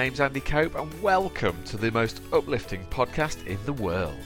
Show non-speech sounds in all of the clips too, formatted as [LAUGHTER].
Name's Andy Cope, and welcome to the most uplifting podcast in the world.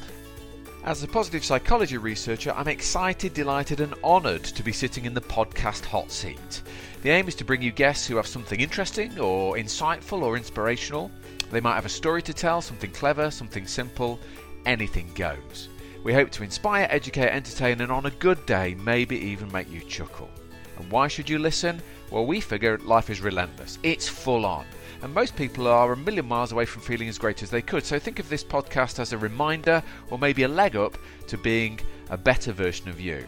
As a positive psychology researcher, I'm excited, delighted, and honoured to be sitting in the podcast hot seat. The aim is to bring you guests who have something interesting, or insightful, or inspirational. They might have a story to tell, something clever, something simple, anything goes. We hope to inspire, educate, entertain, and on a good day, maybe even make you chuckle. And why should you listen? Well, we figure life is relentless, it's full on. And most people are a million miles away from feeling as great as they could. So think of this podcast as a reminder or maybe a leg up to being a better version of you.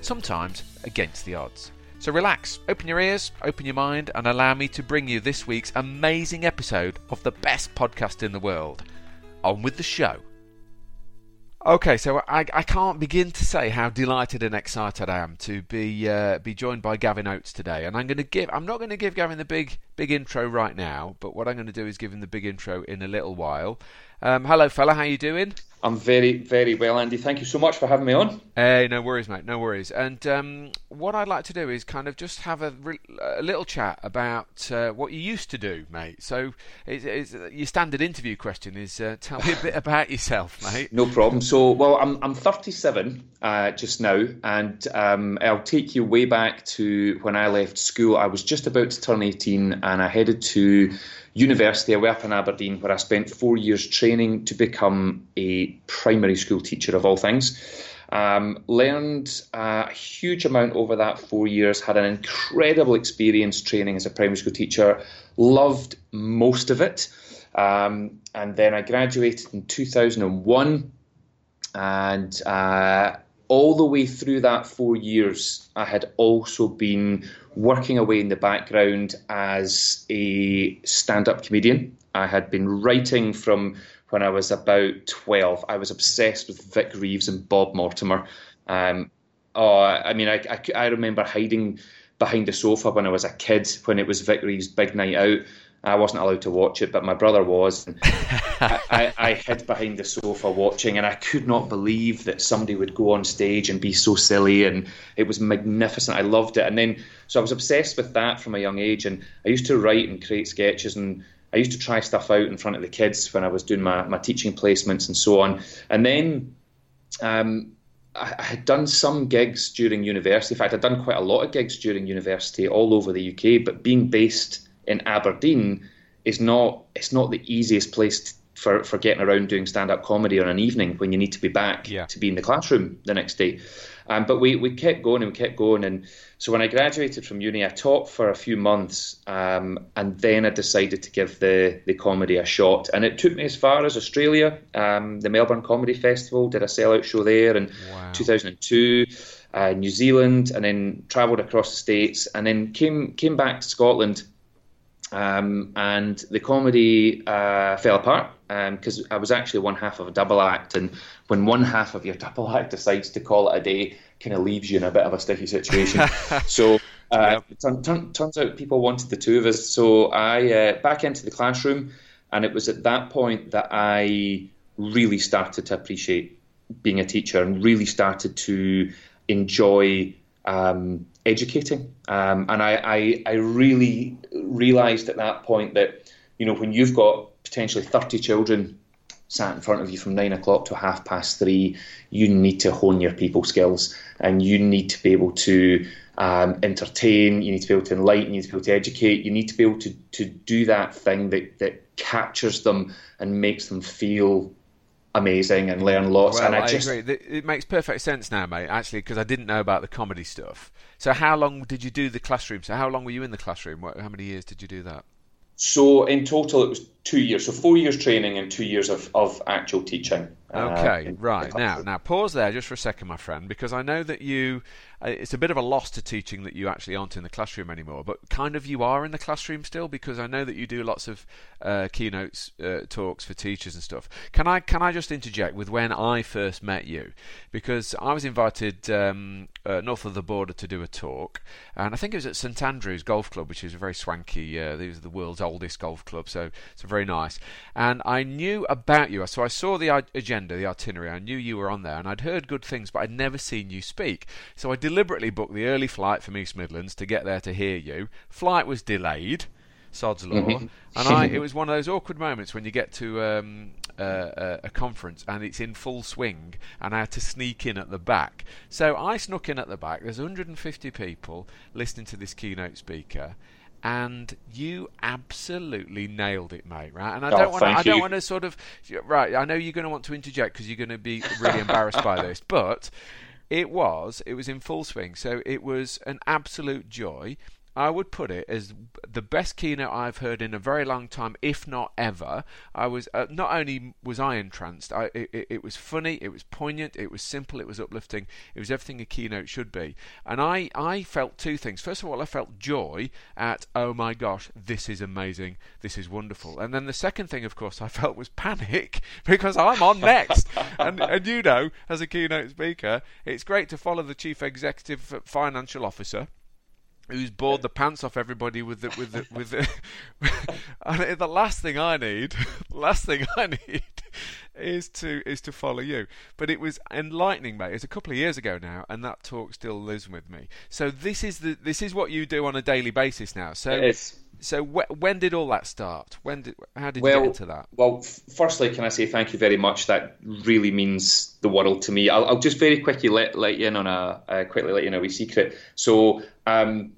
Sometimes against the odds. So relax, open your ears, open your mind, and allow me to bring you this week's amazing episode of the best podcast in the world. On with the show. Okay, so I, I can't begin to say how delighted and excited I am to be uh, be joined by Gavin Oates today, and I'm going to give I'm not going to give Gavin the big big intro right now, but what I'm going to do is give him the big intro in a little while. Um, hello, fella, how you doing? I'm very, very well, Andy. Thank you so much for having me on. Hey, no worries, mate. No worries. And um, what I'd like to do is kind of just have a, re- a little chat about uh, what you used to do, mate. So, it's, it's, your standard interview question is uh, tell me a bit [LAUGHS] about yourself, mate. No problem. So, well, I'm I'm 37 uh, just now, and um, I'll take you way back to when I left school. I was just about to turn 18, and I headed to university. I up in Aberdeen, where I spent four years training to become a primary school teacher of all things. Um, learned a huge amount over that four years, had an incredible experience training as a primary school teacher, loved most of it. Um, and then I graduated in 2001. And uh, all the way through that four years, I had also been working away in the background as a stand up comedian. I had been writing from when I was about 12. I was obsessed with Vic Reeves and Bob Mortimer. Um, oh, I mean, I, I, I remember hiding behind the sofa when I was a kid when it was Vic Reeves' big night out. I wasn't allowed to watch it, but my brother was. [LAUGHS] I, I, I, hid behind the sofa watching, and I could not believe that somebody would go on stage and be so silly. And it was magnificent. I loved it. And then, so I was obsessed with that from a young age. And I used to write and create sketches, and I used to try stuff out in front of the kids when I was doing my, my teaching placements and so on. And then um, I, I had done some gigs during university. In fact, I'd done quite a lot of gigs during university all over the UK, but being based in Aberdeen is not it's not the easiest place for, for getting around doing stand up comedy on an evening when you need to be back yeah. to be in the classroom the next day. Um, but we, we kept going and we kept going. And so when I graduated from uni, I taught for a few months um, and then I decided to give the, the comedy a shot. And it took me as far as Australia, um, the Melbourne Comedy Festival, did a sellout show there in wow. 2002. Uh, New Zealand, and then travelled across the states, and then came came back to Scotland um, and the comedy uh, fell apart because um, I was actually one half of a double act, and when one half of your [LAUGHS] double act decides to call it a day, kind of leaves you in a bit of a sticky situation. [LAUGHS] so uh, yep. turn, turn, turns out people wanted the two of us, so I uh, back into the classroom, and it was at that point that I really started to appreciate being a teacher and really started to enjoy um, educating. Um, and I, I, I really realised at that point that, you know, when you've got potentially 30 children sat in front of you from nine o'clock to half past three, you need to hone your people skills and you need to be able to um, entertain, you need to be able to enlighten, you need to be able to educate, you need to be able to, to do that thing that, that captures them and makes them feel amazing and learn lots. Well, and I, I just, agree. It makes perfect sense now, mate. Actually, because I didn't know about the comedy stuff. So, how long did you do the classroom? So, how long were you in the classroom? What, how many years did you do that? So, in total, it was two years. So, four years training and two years of, of actual teaching. Okay, uh, right. Now, now, pause there just for a second, my friend, because I know that you uh, it's a bit of a loss to teaching that you actually aren't in the classroom anymore, but kind of you are in the classroom still because I know that you do lots of uh, keynotes uh, talks for teachers and stuff. Can I can I just interject with when I first met you because I was invited um, uh, north of the border to do a talk, and I think it was at St Andrews Golf Club, which is a very swanky. Uh, these are the world's oldest golf club, so it's very nice. And I knew about you, so I saw the agenda, the itinerary. I knew you were on there, and I'd heard good things, but I'd never seen you speak. So I deliberately booked the early flight from East Midlands to get there to hear you. Flight was delayed. Sod's Law, mm-hmm. and I [LAUGHS] it was one of those awkward moments when you get to um, uh, a conference and it's in full swing, and I had to sneak in at the back. So I snuck in at the back. There's 150 people listening to this keynote speaker and you absolutely nailed it, mate. Right, and I oh, don't oh, want I don't want to sort of right. I know you're going to want to interject because you're going to be really embarrassed by this, but it was it was in full swing. So it was an absolute joy. I would put it as the best keynote I've heard in a very long time, if not ever. I was uh, not only was I entranced, I, it, it, was funny, it was poignant, it was simple, it was uplifting, it was everything a keynote should be. And I, I felt two things. First of all, I felt joy at oh my gosh, this is amazing, this is wonderful. And then the second thing, of course, I [LAUGHS] felt was panic [LAUGHS] because I'm on next. and, and you know, as a keynote speaker, it's great to follow the chief executive financial officer who's bored the pants off everybody with the with the with the, [LAUGHS] and the last thing I need, [LAUGHS] last thing I need is to is to follow you. But it was enlightening, mate. It's a couple of years ago now, and that talk still lives with me. So this is the this is what you do on a daily basis now. So so wh- when did all that start? When did how did well, you get into that? Well, firstly, can I say thank you very much? That really means the world to me. I'll, I'll just very quickly let let you in on a uh, quickly let you know a wee secret. So. Um,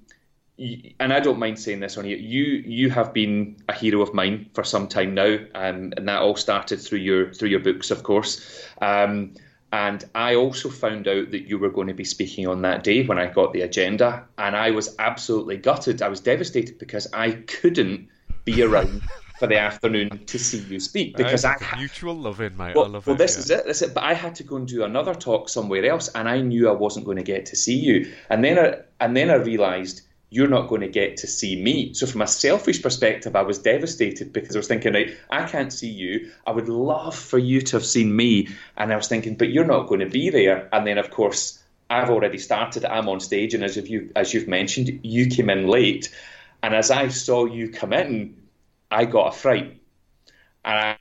and I don't mind saying this on here. You you have been a hero of mine for some time now, um, and that all started through your through your books, of course. Um, and I also found out that you were going to be speaking on that day when I got the agenda, and I was absolutely gutted. I was devastated because I couldn't be around [LAUGHS] for the afternoon to see you speak because I had, mutual loving, mate. Well, love well it, this yeah. is it. This is it. But I had to go and do another talk somewhere else, and I knew I wasn't going to get to see you. And then I, and then I realised you're not going to get to see me. So, from a selfish perspective, I was devastated because I was thinking, right, I can't see you. I would love for you to have seen me. And I was thinking, but you're not going to be there. And then, of course, I've already started. I'm on stage, and as you as you've mentioned, you came in late. And as I saw you come in, I got a fright, and I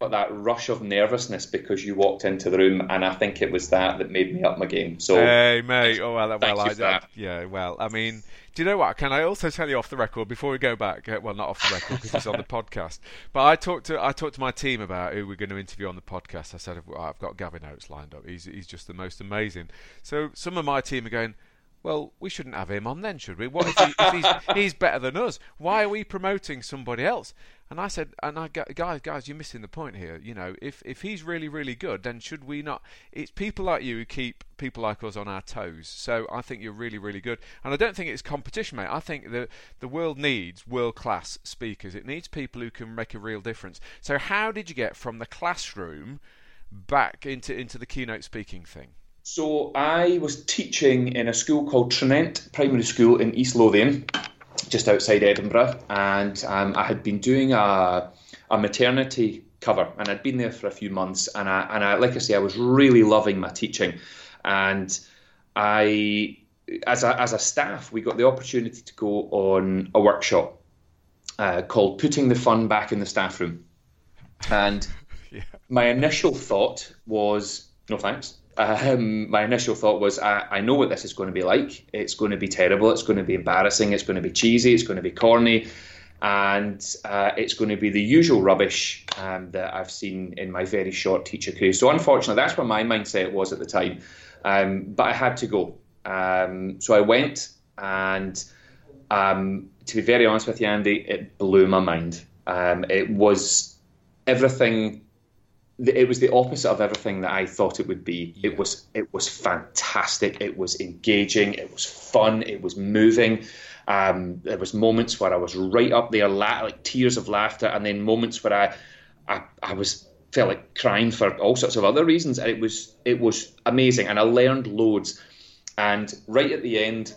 got that rush of nervousness because you walked into the room, and I think it was that that made me up my game. So, hey, mate. Oh well, well, I, yeah. Well, I mean do you know what? Can I also tell you off the record before we go back? Uh, well, not off the record because it's on the [LAUGHS] podcast. But I talked to I talked to my team about who we're going to interview on the podcast. I said I've got Gavin Oates lined up. He's he's just the most amazing. So some of my team are going. Well, we shouldn't have him on then, should we? What if, he, if he's, he's better than us? Why are we promoting somebody else? And I said, and I guys, guys, you're missing the point here. You know, if if he's really, really good, then should we not? It's people like you who keep people like us on our toes. So I think you're really, really good. And I don't think it's competition, mate. I think the the world needs world class speakers. It needs people who can make a real difference. So how did you get from the classroom back into into the keynote speaking thing? So I was teaching in a school called Tranent Primary School in East Lothian just outside Edinburgh, and um, I had been doing a, a maternity cover, and I'd been there for a few months, and I and I like I say, I was really loving my teaching, and I as a as a staff we got the opportunity to go on a workshop uh, called "Putting the Fun Back in the Staff Room," and [LAUGHS] yeah. my initial thought was no thanks um, my initial thought was I, I, know what this is going to be like. It's going to be terrible. It's going to be embarrassing. It's going to be cheesy. It's going to be corny. And uh, it's going to be the usual rubbish um, that I've seen in my very short teacher career. So, unfortunately, that's what my mindset was at the time. Um, but I had to go. Um, so I went, and um, to be very honest with you, Andy, it blew my mind. Um, it was everything it was the opposite of everything that I thought it would be. Yeah. It was it was fantastic. It was engaging. It was fun. It was moving. Um, there was moments where I was right up there, la- like tears of laughter, and then moments where I, I, I was felt like crying for all sorts of other reasons. And it was it was amazing, and I learned loads. And right at the end,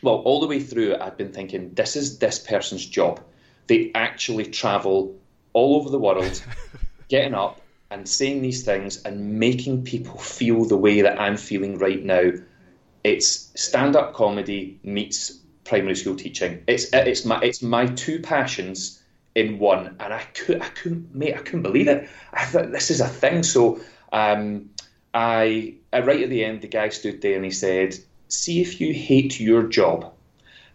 well, all the way through, I'd been thinking, this is this person's job. They actually travel all over the world, [LAUGHS] getting up and saying these things and making people feel the way that I'm feeling right now. It's stand-up comedy meets primary school teaching. It's it's my it's my two passions in one, and I could I couldn't mate I couldn't believe it. I thought this is a thing. So um, I, I right at the end, the guy stood there and he said, "See if you hate your job."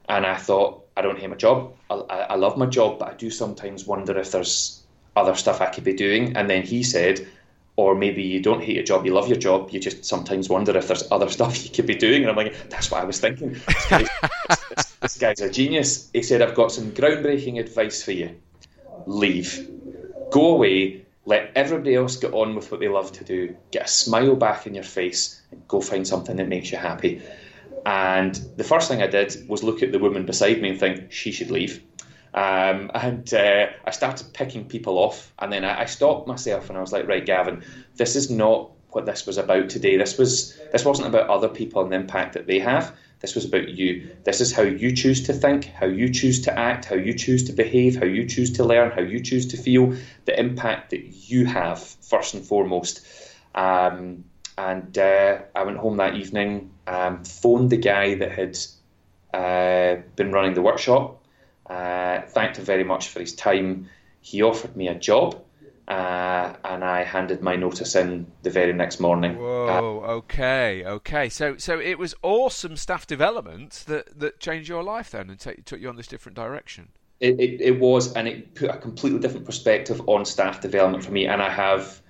And I thought, I don't hate my job. I, I love my job, but I do sometimes wonder if there's other stuff I could be doing. And then he said, or maybe you don't hate your job, you love your job, you just sometimes wonder if there's other [LAUGHS] stuff you could be doing. And I'm like, that's what I was thinking. [LAUGHS] This, guy, this, this guy's a genius. He said, I've got some groundbreaking advice for you. Leave. Go away, let everybody else get on with what they love to do, get a smile back in your face, and go find something that makes you happy. And the first thing I did was look at the woman beside me and think she should leave. Um, and uh, I started picking people off, and then I, I, stopped myself and I was like, right, Gavin, this is not what this was about today. This was this wasn't about other people and the impact that they have. This was about you. This is how you choose to think, how you choose to act, how you choose to behave, how you choose to learn, how you choose to feel, the impact that you have first and foremost. Um, and uh, I went home that evening, um, phoned the guy that had uh, been running the workshop, uh, thanked him very much for his time. He offered me a job. Uh, and I handed my notice in the very next morning. Whoa, uh, okay, okay. So, so it was awesome staff development that, that changed your life then and took you on this different direction. It, it, it was, and it put a completely different perspective on staff development for me. And I have,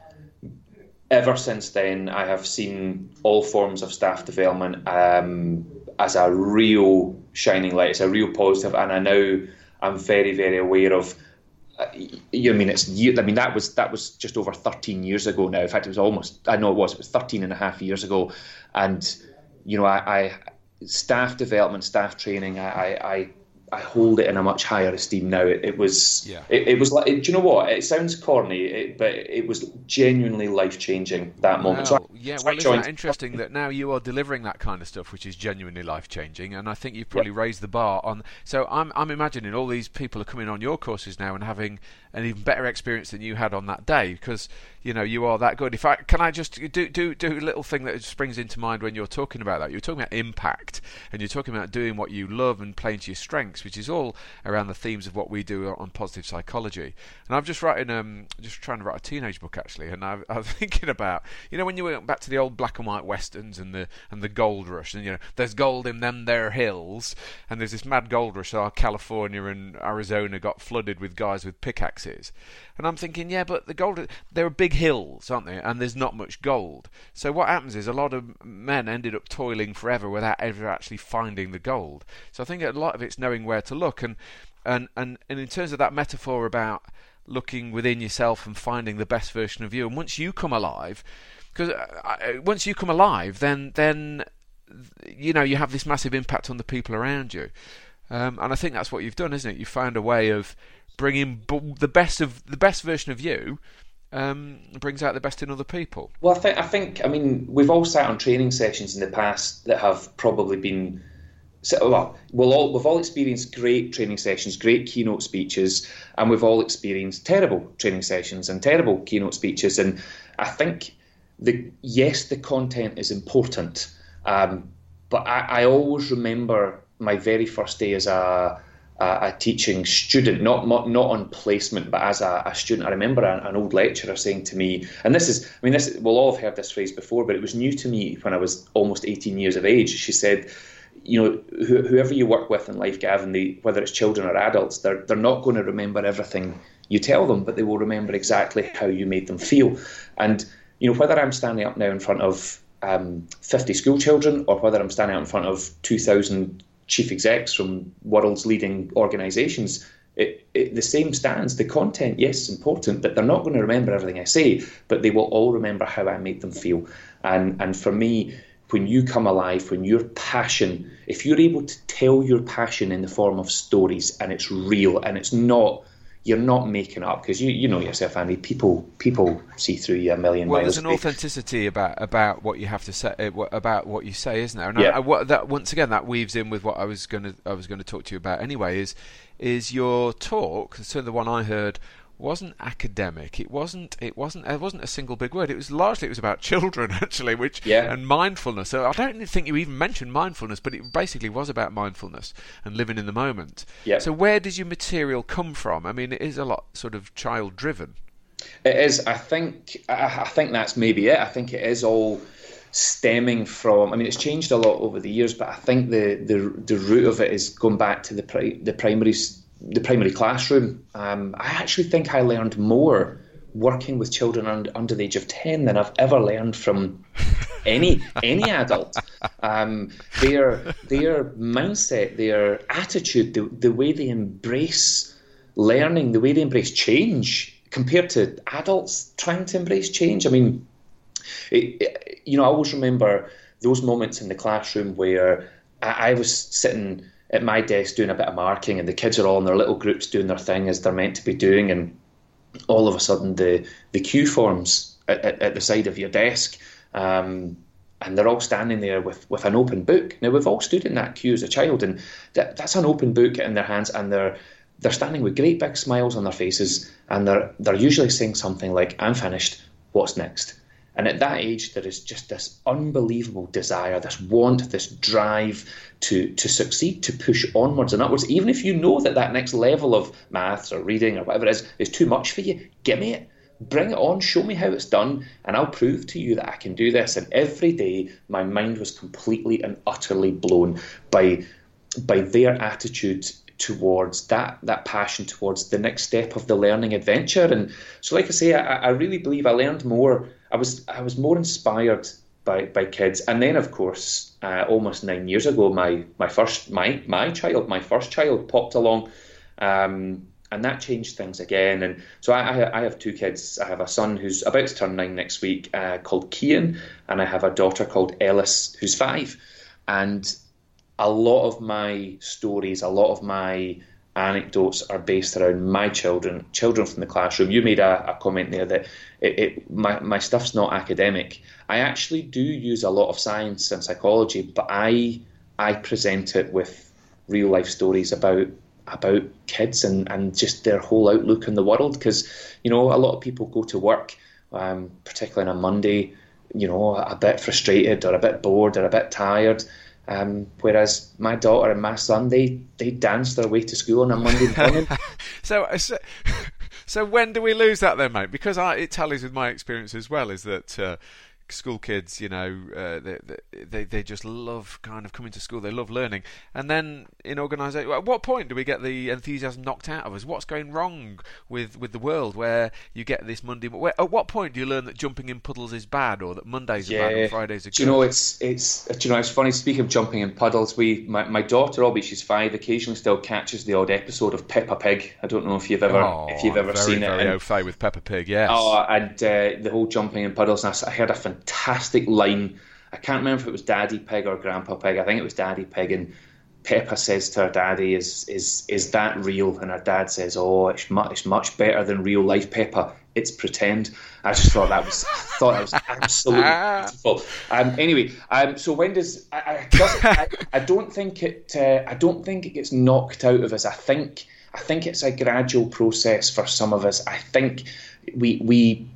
ever since then, I have seen all forms of staff development um, as a real shining light. It's a real positive, and I now I'm very, very aware of uh, you know, I mean, it's I mean, that was that was just over 13 years ago now. In fact, it was almost. I know it was. It was 13 and a half years ago, and you know, I, I staff development, staff training. I, I I hold it in a much higher esteem now. It, it was, yeah. it, it was like, do you know what? It sounds corny, it, but it was genuinely life changing that moment. Well, so Yeah, well, isn't that interesting that now you are delivering that kind of stuff, which is genuinely life changing, and I think you've probably yeah. raised the bar on. So I'm, I'm imagining all these people are coming on your courses now and having an even better experience than you had on that day because you know you are that good. If I can, I just do do do a little thing that springs into mind when you're talking about that. You're talking about impact, and you're talking about doing what you love and playing to your strengths, which is all around the themes of what we do on positive psychology. And I'm just writing, um, just trying to write a teenage book actually, and I, I was thinking about, you know, when you went back to the old black and white westerns and the and the gold rush, and you know, there's gold in them there hills, and there's this mad gold rush. So California and Arizona got flooded with guys with pickaxes, and I'm thinking, yeah, but the gold, there are big hills, aren't there? And there's not much gold. So what happens is a lot of men ended up toiling forever without ever actually finding the gold. So I think a lot of it's knowing where to look. And and and, and in terms of that metaphor about looking within yourself and finding the best version of you, and once you come alive, because uh, once you come alive, then then you know you have this massive impact on the people around you. Um, and I think that's what you've done, isn't it? You found a way of bringing the best of the best version of you um, brings out the best in other people. Well, I think I think I mean we've all sat on training sessions in the past that have probably been. Well, we'll all, we've all experienced great training sessions, great keynote speeches, and we've all experienced terrible training sessions and terrible keynote speeches. And I think the yes, the content is important, um, but I, I always remember my very first day as a a, teaching student, not, not not on placement, but as a, a student. I remember an, an, old lecturer saying to me, and this is, I mean, this we'll all have heard this phrase before, but it was new to me when I was almost 18 years of age. She said, you know, wh- whoever you work with in life, Gavin, they, whether it's children or adults, they're they're not going to remember everything you tell them, but they will remember exactly how you made them feel. And you know, whether I'm standing up now in front of um, 50 school children or whether I'm standing out in front of 2,000 chief execs from world's leading organizations, it, it, the same stands. The content, yes, is important, but they're not going to remember everything I say, but they will all remember how I made them feel. And and for me, when you come alive, when your passion, if you're able to tell your passion in the form of stories and it's real and it's not you're not making up because you you know yourself, Andy. People people see through you a million well, there's an authenticity about about what you have to say uh, about what you say, isn't there? And yeah. I, I, what, that once again that weaves in with what I was going to I was going to talk to you about anyway. Is is your talk? So the one I heard wasn't academic. It wasn't. It wasn't. It wasn't a single big word. It was largely. It was about children [LAUGHS] actually, which yeah. and mindfulness. So I don't think you even mentioned mindfulness, but it basically was about mindfulness and living in the moment. Yeah. So where does your material come from? I mean, it is a lot sort of child driven. It is. I think. I think that's maybe it. I think it is all stemming from. I mean, it's changed a lot over the years, but I think the the, the root of it is going back to the pri- the primary the primary classroom. Um, I actually think I learned more working with children under, under the age of 10 than I've ever learned from [LAUGHS] any any adult. Um, their their mindset, their attitude, the, the way they embrace learning, the way they embrace change compared to adults trying to embrace change. I mean, it, it, you know, I always remember those moments in the classroom where I, I was sitting at my desk doing a bit of marking and the kids are all in their little groups doing their thing as they're meant to be doing and all of a sudden the the queue forms at, at, at the side of your desk um, and they're all standing there with, with an open book. Now we've all stood in that queue as a child, and that, that's an open book in their hands, and they're they're standing with great big smiles on their faces, and they're they're usually saying something like, "I'm finished. What's next?" And at that age, there is just this unbelievable desire, this want, this drive to, to succeed, to push onwards and upwards. Even if you know that that next level of maths or reading or whatever it is is too much for you, give me it. Bring it on, show me how it's done, and I'll prove to you that I can do this. And every day, my mind was completely and utterly blown by by their attitude towards that that passion towards the next step of the learning adventure. And so, like I say, I, I really believe I learned more. I was I was more inspired by, by kids, and then of course, uh, almost nine years ago, my my first my my child, my first child, popped along. Um, and that changed things again. And so I, I, have two kids. I have a son who's about to turn nine next week, uh, called Kian, and I have a daughter called Ellis, who's five. And a lot of my stories, a lot of my anecdotes are based around my children, children from the classroom. You made a, a comment there that it, it, my, my stuff's not academic. I actually do use a lot of science and psychology, but I I present it with real life stories about about kids and, and just their whole outlook in the world. Because you know, a lot of people go to work, um, particularly on a Monday, you know, a bit frustrated or a bit bored or a bit tired um, whereas my daughter and my son, they, they dance their way to school on a Monday morning. [LAUGHS] so, so, [LAUGHS] so when do we lose that then, mate? Because I, it tallies with my experience as well. Is that uh, school kids, you know, uh, they, they they just love kind of coming to school. They love learning, and then in organisation, at what point do we get the enthusiasm knocked out of us? What's going wrong with with the world where you get this Monday? Where, at what point do you learn that jumping in puddles is bad, or that Mondays yeah. are bad and Fridays are good? Do you know, it's it's you know, it's funny. Speaking of jumping in puddles, we my, my daughter, albeit she's five, occasionally still catches the odd episode of Peppa Pig. I don't know if you've ever oh, if you've ever very, seen very it. Very with Peppa Pig, yes. Oh, and uh, the whole jumping in puddles. And I heard a fantastic line. I can't remember if it was Daddy Pig or Grandpa Pig. I think it was Daddy Pig, and Peppa says to her daddy, "Is is is that real?" And her dad says, "Oh, it's much it's much better than real life, Peppa. It's pretend." I just thought that was thought that was [LAUGHS] absolutely beautiful. Um, anyway, um, so when does I, I, I, I don't think it uh, I don't think it gets knocked out of us. I think I think it's a gradual process for some of us. I think we we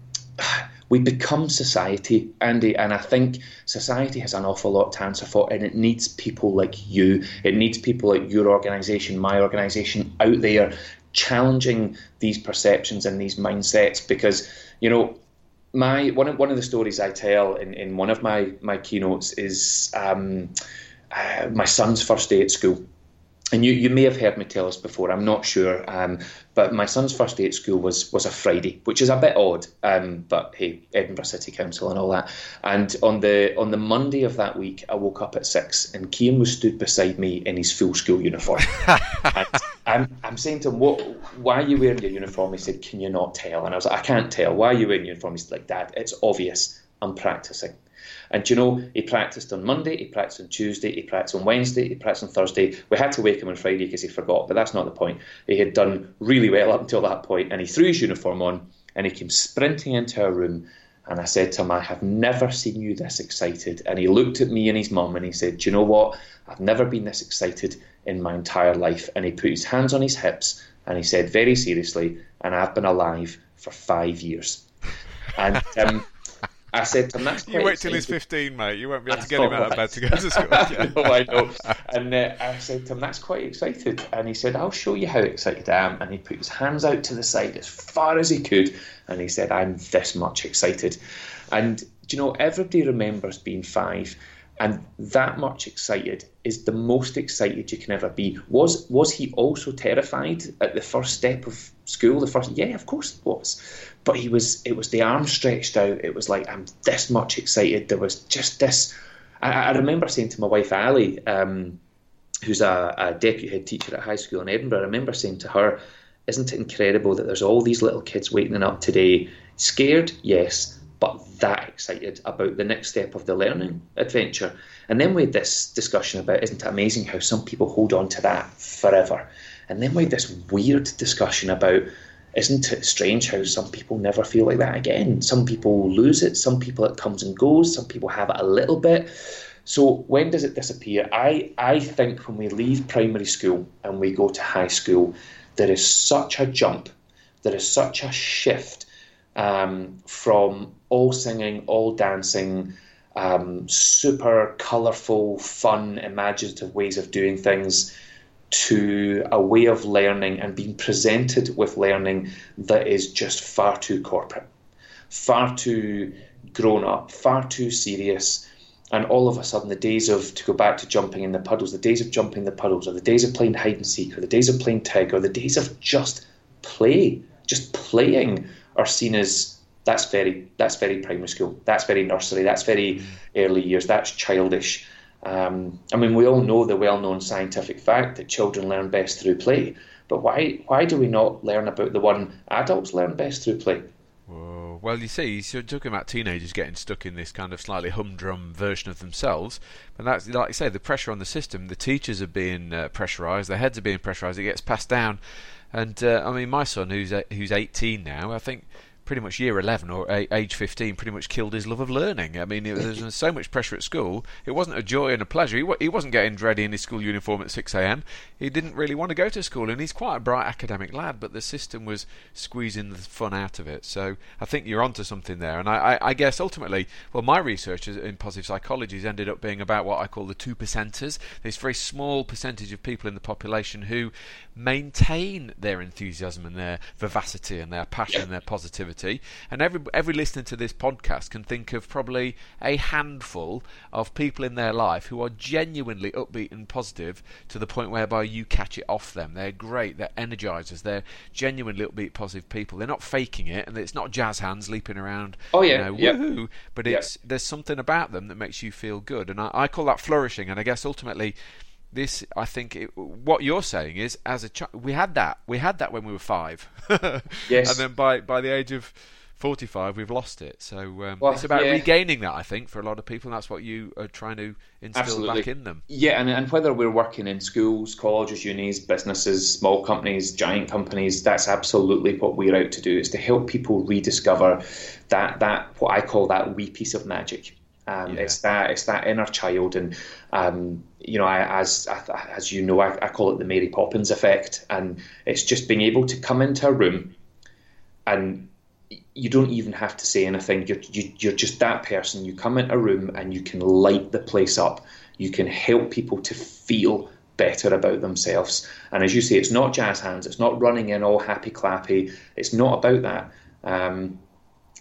we become society, Andy, and I think society has an awful lot to answer for, and it needs people like you. It needs people like your organisation, my organisation, out there challenging these perceptions and these mindsets. Because you know, my one of one of the stories I tell in, in one of my my keynotes is um, uh, my son's first day at school and you, you may have heard me tell this before, I'm not sure, um, but my son's first day at school was was a Friday, which is a bit odd, um, but hey, Edinburgh City Council and all that. And on the on the Monday of that week, I woke up at six, and Kian was stood beside me in his full school uniform. [LAUGHS] I'm, I'm saying to him, "What? Why are you wearing your uniform?" He said, "Can you not tell?" And I was like, "I can't tell. Why are you wearing your uniform?" He's like, "Dad, it's obvious. I'm practicing." And you know, he practiced on Monday, he practiced on Tuesday, he practiced on Wednesday, he practiced on Thursday. We had to wake him on Friday because he forgot, but that's not the point. He had done really well up until that point, and he threw his uniform on and he came sprinting into our room. And I said to him, I have never seen you this excited. And he looked at me and his mum and he said, Do you know what? I've never been this excited in my entire life. And he put his hands on his hips and he said, very seriously, and I've been alive for five years. And um, [LAUGHS] I said to him, "That's you wait till he's fifteen, mate. You won't be able to get him out of bed to go to school." [LAUGHS] I I know. And uh, I said to him, "That's quite excited." And he said, "I'll show you how excited I am." And he put his hands out to the side as far as he could, and he said, "I'm this much excited." And do you know, everybody remembers being five and that much excited is the most excited you can ever be. Was was he also terrified at the first step of school? The first, yeah, of course he was, but he was. It was the arm stretched out. It was like I'm this much excited. There was just this. I, I remember saying to my wife Ali, um, who's a, a deputy head teacher at high school in Edinburgh. I remember saying to her, "Isn't it incredible that there's all these little kids waking up today, scared, yes." But that excited about the next step of the learning adventure. And then we had this discussion about isn't it amazing how some people hold on to that forever? And then we had this weird discussion about isn't it strange how some people never feel like that again? Some people lose it, some people it comes and goes, some people have it a little bit. So when does it disappear? I, I think when we leave primary school and we go to high school, there is such a jump, there is such a shift um, from all singing, all dancing, um, super colourful, fun, imaginative ways of doing things to a way of learning and being presented with learning that is just far too corporate, far too grown up, far too serious. And all of a sudden, the days of, to go back to jumping in the puddles, the days of jumping in the puddles, or the days of playing hide and seek, or the days of playing tag, or the days of just play, just playing are seen as that's very that's very primary school, that's very nursery, that's very early years, that's childish. Um, I mean, we all know the well-known scientific fact that children learn best through play, but why why do we not learn about the one adults learn best through play? Well, you see, you're talking about teenagers getting stuck in this kind of slightly humdrum version of themselves, but that's like you say, the pressure on the system. The teachers are being uh, pressurised, their heads are being pressurised. It gets passed down and uh, I mean, my son, who's who's 18 now, I think pretty much year 11 or age 15 pretty much killed his love of learning. I mean, there was [LAUGHS] so much pressure at school. It wasn't a joy and a pleasure. He, he wasn't getting ready in his school uniform at 6 a.m. He didn't really want to go to school, and he's quite a bright academic lad, but the system was squeezing the fun out of it. So I think you're onto something there. And I, I, I guess ultimately, well, my research in positive psychology has ended up being about what I call the two percenters. This very small percentage of people in the population who maintain their enthusiasm and their vivacity and their passion and their positivity. And every every listener to this podcast can think of probably a handful of people in their life who are genuinely upbeat and positive to the point whereby you catch it off them. They're great. They're energizers. They're genuinely upbeat, positive people. They're not faking it, and it's not jazz hands leaping around. Oh yeah, you know, yeah. woohoo! But it's yeah. there's something about them that makes you feel good, and I, I call that flourishing. And I guess ultimately this I think it, what you're saying is as a child we had that we had that when we were five. [LAUGHS] Yes. And then by by the age of 45 we've lost it. So um, well, it's about yeah. regaining that I think for a lot of people and that's what you are trying to instill Absolutely. back in them. Yeah and, and whether we're working in schools colleges unis businesses small companies giant companies that's absolutely what we're out to do is to help people rediscover that that what I call that wee piece of magic um, yeah. It's that it's that inner child, and um, you know, I, as as you know, I, I, call it the Mary Poppins effect, and it's just being able to come into a room, and you don't even have to say anything. You're you, you're just that person. You come into a room and you can light the place up. You can help people to feel better about themselves. And as you say, it's not jazz hands. It's not running in all happy clappy. It's not about that. Um,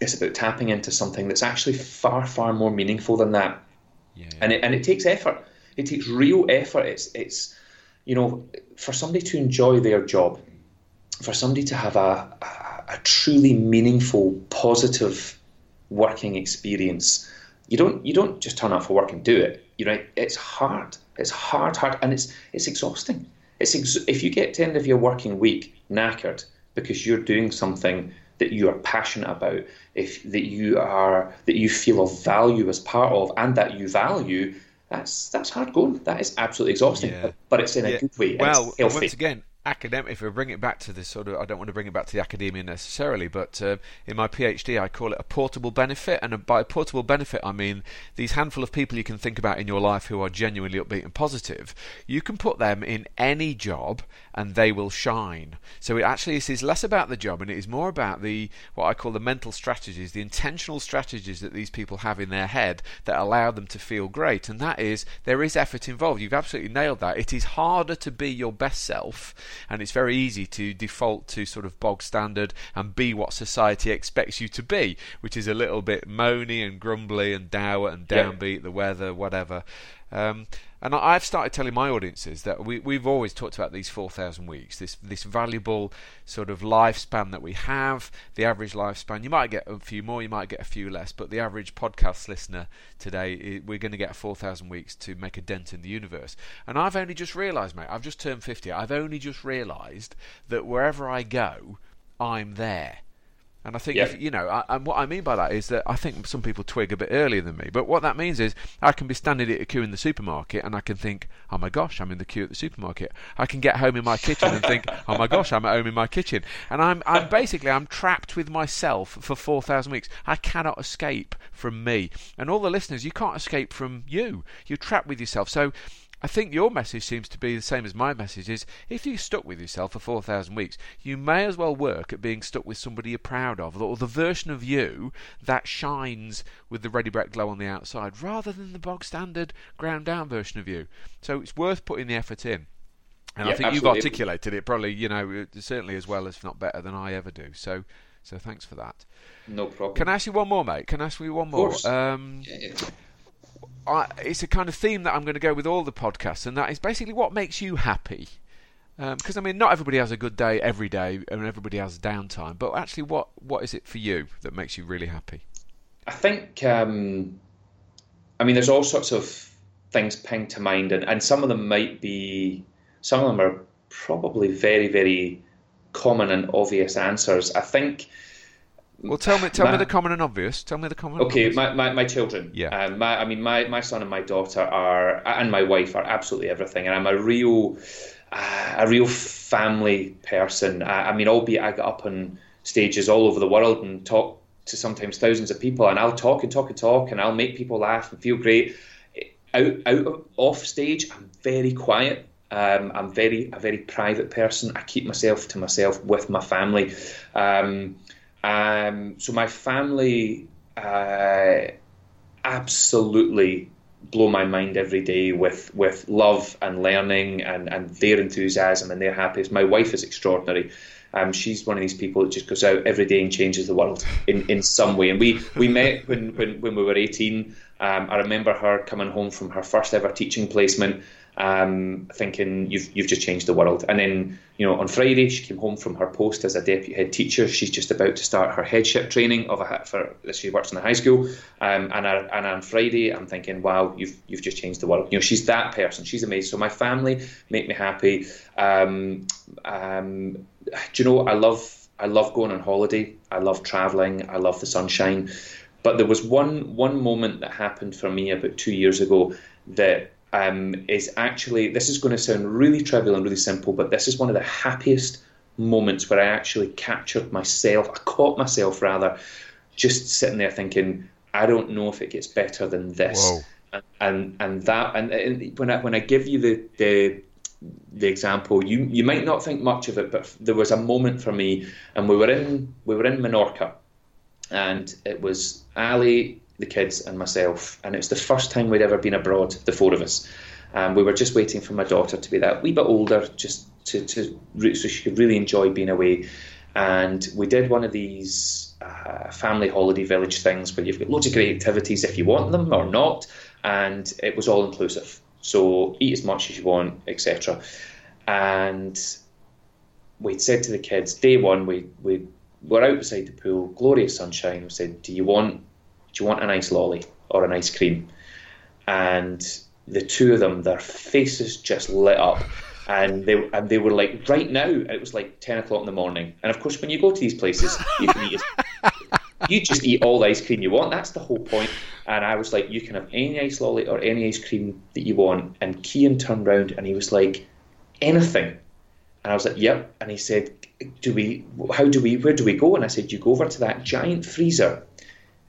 it's about tapping into something that's actually far, far more meaningful than that. Yeah. And it and it takes effort. It takes real effort. It's it's you know for somebody to enjoy their job, for somebody to have a, a, a truly meaningful, positive working experience. You don't you don't just turn up for work and do it. You know it's hard. It's hard, hard, and it's it's exhausting. It's ex- if you get to the end of your working week knackered because you're doing something that you are passionate about, if that you are that you feel of value as part of, and that you value, that's that's hard going. That is absolutely exhausting, yeah. but, but, it's in a good way. Well, once again, academic. If we bring it back to this sort of, I don't want to bring it back to the academia necessarily, but uh, in my PhD, I call it a portable benefit, and by portable benefit, I mean these handful of people you can think about in your life who are genuinely upbeat and positive. You can put them in any job, and they will shine. So it actually is less about the job, and it is more about the what I call the mental strategies, the intentional strategies that these people have in their head that allow them to feel great, and that is there is effort involved. You've absolutely nailed that. It is harder to be your best self and it's very easy to default to sort of bog standard and be what society expects you to be, which is a little bit moany and grumbly and dour and downbeat, yeah. the weather, whatever. Um, and I've started telling my audiences that we, we've always talked about these 4,000 weeks, this this valuable sort of lifespan that we have, the average lifespan. You might get a few more, you might get a few less, but the average podcast listener today, we're going to get 4,000 weeks to make a dent in the universe. And I've only just realised, mate, I've just turned 50, I've only just realised that wherever I go, I'm there. And I think, if, you know, I, and what I mean by that is that I think some people twig a bit earlier than me. But what that means is I can be standing at a queue in the supermarket and I can think, oh my gosh, I'm in the queue at the supermarket. I can get home in my kitchen and think, oh my gosh, I'm at home in my kitchen. And I'm, I'm basically, I'm trapped with myself for 4,000 weeks. I cannot escape from me. And all the listeners, you can't escape from you. You're trapped with yourself. So I think your message seems to be the same as my message is if you're stuck with yourself for 4,000 weeks, you may as well work at being stuck with somebody you're proud of, or the version of you that shines with the ready brek glow on the outside, rather than the bog standard ground down version of you. So it's worth putting the effort in. And yeah, I think absolutely. you've articulated it probably, you know, certainly as well, if not better than I ever do. So, so thanks for that. No problem. Can I ask you one more, mate? Can I ask you one more? Um, yeah, yeah. I, it's a kind of theme that I'm going to go with all the podcasts, and that is basically what makes you happy. Because um, I mean, not everybody has a good day every day, and everybody has downtime. But actually, what what is it for you that makes you really happy? I think, um, I mean, there's all sorts of things ping to mind, and, and some of them might be, some of them are probably very, very common and obvious answers. I think well, tell me, tell my, me the common and obvious. Tell me the common. Okay, my, my, my children. Yeah. Um, my, I mean, my, my son and my daughter are, and my wife are absolutely everything, and I'm a real, uh, a real family person. I, I mean, albeit I get up on stages all over the world and talk to sometimes thousands of people, and I'll talk and talk and talk, and I'll make people laugh and feel great. Out, out off stage, I'm very quiet. Um, I'm very a very private person. I keep myself to myself with my family. Um, um, so my family uh, absolutely blow my mind every day with with love and learning and, and their enthusiasm and their happiness. My wife is extraordinary. Um, she's one of these people that just goes out every day and changes the world in, in some way. And we, we met when, when, when we were 18. Um, I remember her coming home from her first ever teaching placement um, thinking you've you've just changed the world. And then you know on Friday she came home from her post as a deputy head teacher. She's just about to start her headship training of a for she works in the high school. Um, and I, and on Friday I'm thinking, wow, you've you've just changed the world. You know she's that person. She's amazing. So my family make me happy. Um, um, do you know I love I love going on holiday. I love traveling. I love the sunshine. But there was one one moment that happened for me about two years ago that um, is actually this is going to sound really trivial and really simple, but this is one of the happiest moments where I actually captured myself. I caught myself rather just sitting there thinking, I don't know if it gets better than this. And, and and that and, and when I when I give you the the the example, you you might not think much of it, but there was a moment for me, and we were in we were in Menorca, and it was Ali, the kids and myself, and it was the first time we'd ever been abroad, the four of us. Um, we were just waiting for my daughter to be that wee bit older, just to, to so she could really enjoy being away. And we did one of these uh, family holiday village things where you've got loads of great activities if you want them or not, and it was all inclusive. So eat as much as you want, etc. And we'd said to the kids, day one, we we were out beside the pool, glorious sunshine. We said, "Do you want do you want an ice lolly or an ice cream? And the two of them, their faces just lit up. And they and they were like, right now, it was like ten o'clock in the morning. And of course, when you go to these places, you can eat you just eat all the ice cream you want. That's the whole point. And I was like, you can have any ice lolly or any ice cream that you want. And Kian turned round and he was like, anything. And I was like, yep. And he said, do we? How do we? Where do we go? And I said, you go over to that giant freezer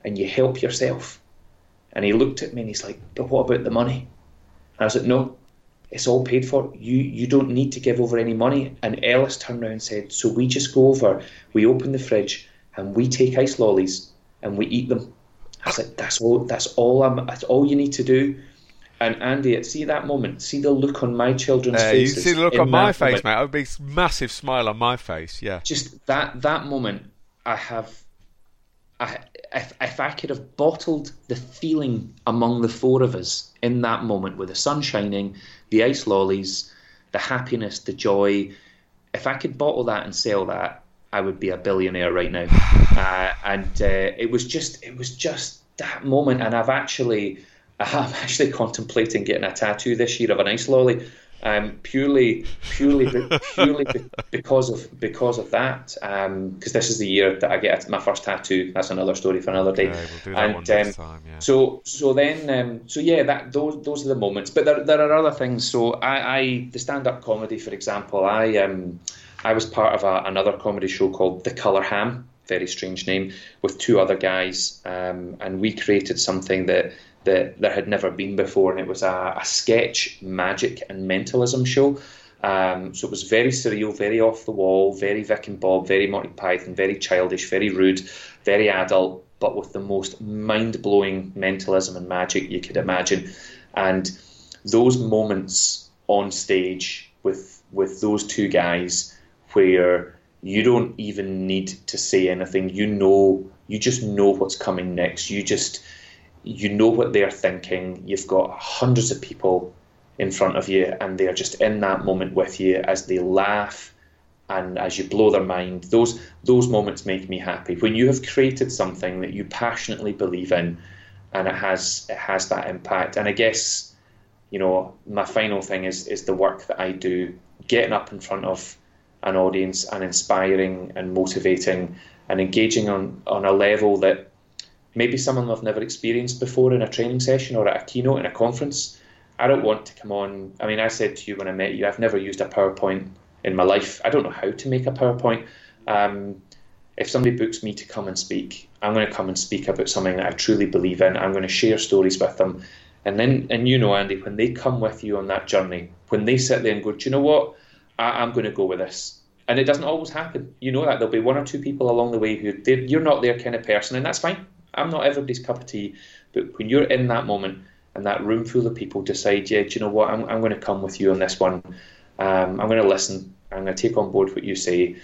and you help yourself. And he looked at me and he's like, But what about the money? And I was like, No, it's all paid for. You you don't need to give over any money. And Ellis turned around and said, So we just go over, we open the fridge, and we take ice lollies and we eat them. I was like, That's all that's all I'm that's all you need to do. And Andy, see that moment, see the look on my children's Uh, you faces. see the look on my face, moment. mate. A big, massive smile on my face. Yeah. Just that that moment, I have. I, if, if I could have bottled the feeling among the four of us in that moment with the sun shining, the ice lollies, the happiness, the joy, if I could bottle that and sell that, I would be a billionaire right now. [SIGHS] Uh, and uh, it was just, it was just that moment. And I've actually, [LAUGHS] I'm actually contemplating getting a tattoo this year of an ice lolly, um, purely, purely, [LAUGHS] purely because of because of that. Because this is the year that I get my first tattoo. That's another story for another day. We'll and um, time. Yeah. so so then um, so yeah that those those are the moments but there, there are other things so I, I the stand-up comedy for example I um I was part of a, another comedy show called The Colour Ham very strange name with two other guys um, and we created something that that there had never been before and it was a, a sketch magic and mentalism show um, so it was very surreal, very off the wall, very Vic and Bob, very Monty Python, very childish, very rude, very adult, but with the most mind blowing mentalism and magic you could imagine. And those moments on stage with with those two guys where you don't even need to say anything, you know you just know what's coming next. You just you know what they're thinking. You've got hundreds of people in front of you and they're just in that moment with you as they laugh and as you blow their mind. Those those moments make me happy. When you have created something that you passionately believe in and it has it has that impact. And i guess you know my final thing is is the work that i do getting up in front of an audience and inspiring and motivating and engaging on on a level that maybe someone I've never experienced before in a training session or at a keynote in a conference I don't want to come on. I mean, I said to you when I met you, I've never used a PowerPoint in my life. I don't know how to make a PowerPoint. Um, if somebody books me to come and speak, I'm going to come and speak about something that I truly believe in. I'm going to share stories with them. And then, and you know, Andy, when they come with you on that journey, when they sit there and go, do you know what? I, I'm going to go with this. And it doesn't always happen. You know that there'll be one or two people along the way who you're not their kind of person, and that's fine. I'm not everybody's cup of tea. But when you're in that moment, and that room full of people decide, yeah, do you know what? I'm, I'm going to come with you on this one. Um, I'm going to listen. I'm going to take on board what you say.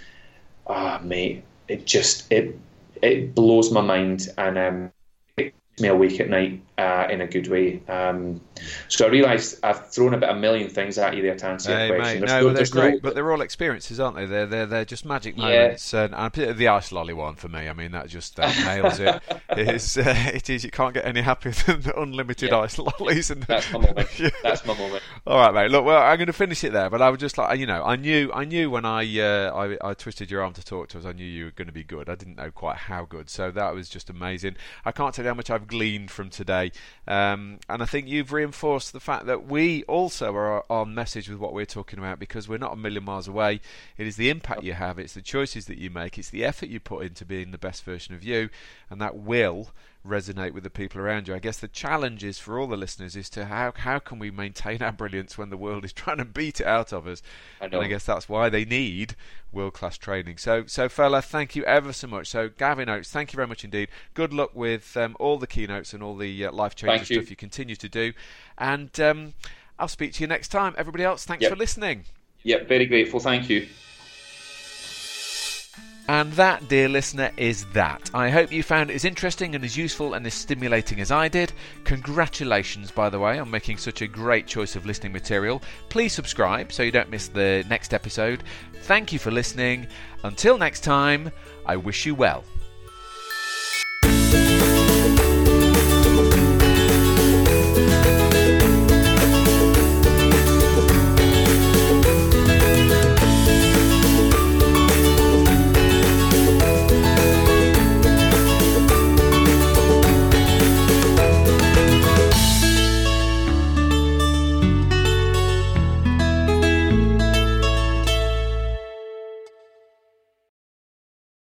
Ah, mate, it just it it blows my mind and um, it keeps me awake at night uh, in a good way. Um, so I realised I've thrown about a million things at you there to answer Hey, your question. mate, no, no- they're there's no- great, but they're all experiences, aren't they? They're they're, they're just magic moments. Yeah. and, and the ice lolly one for me. I mean, that just that nails it. [LAUGHS] It is, uh, it is. You can't get any happier [LAUGHS] than the unlimited Yeah. ice lollies. And That's my moment. [LAUGHS] Yeah. That's my moment. All right, mate. Look, well, I'm going to finish it there, but I was just like, you know, I knew, I knew when I, uh, I, I twisted your arm to talk to us, I knew you were going to be good. I didn't know quite how good, so that was just amazing. I can't tell you how much I've gleaned from today, um, and I think you've reinforced the fact that we also are on message with what we're talking about because we're not a million miles away. It is the impact you have, it's the choices that you make, it's the effort you put into being the best version of you, and that will resonate with the people around you. I guess the challenge is for all the listeners is to how how can we maintain our brilliance when the world is [LAUGHS] trying to beat it out of us? I And. I guess that's why they need world class training. So so fella, thank you ever so much. So Gavin Oattes, thank you very much indeed. Good luck with um, all the keynotes and all the uh, life changing Thank you. stuff you continue to do. And um, I'll speak to you next time. Everybody else, thanks Yep. for listening. Yep, very grateful. Thank you. And that, dear listener, is that. I hope you found it as interesting and as useful and as stimulating as I did. Congratulations, by the way, on making such a great choice of listening material. Please subscribe so you don't miss the next episode. Thank you for listening. Until next time, I wish you well.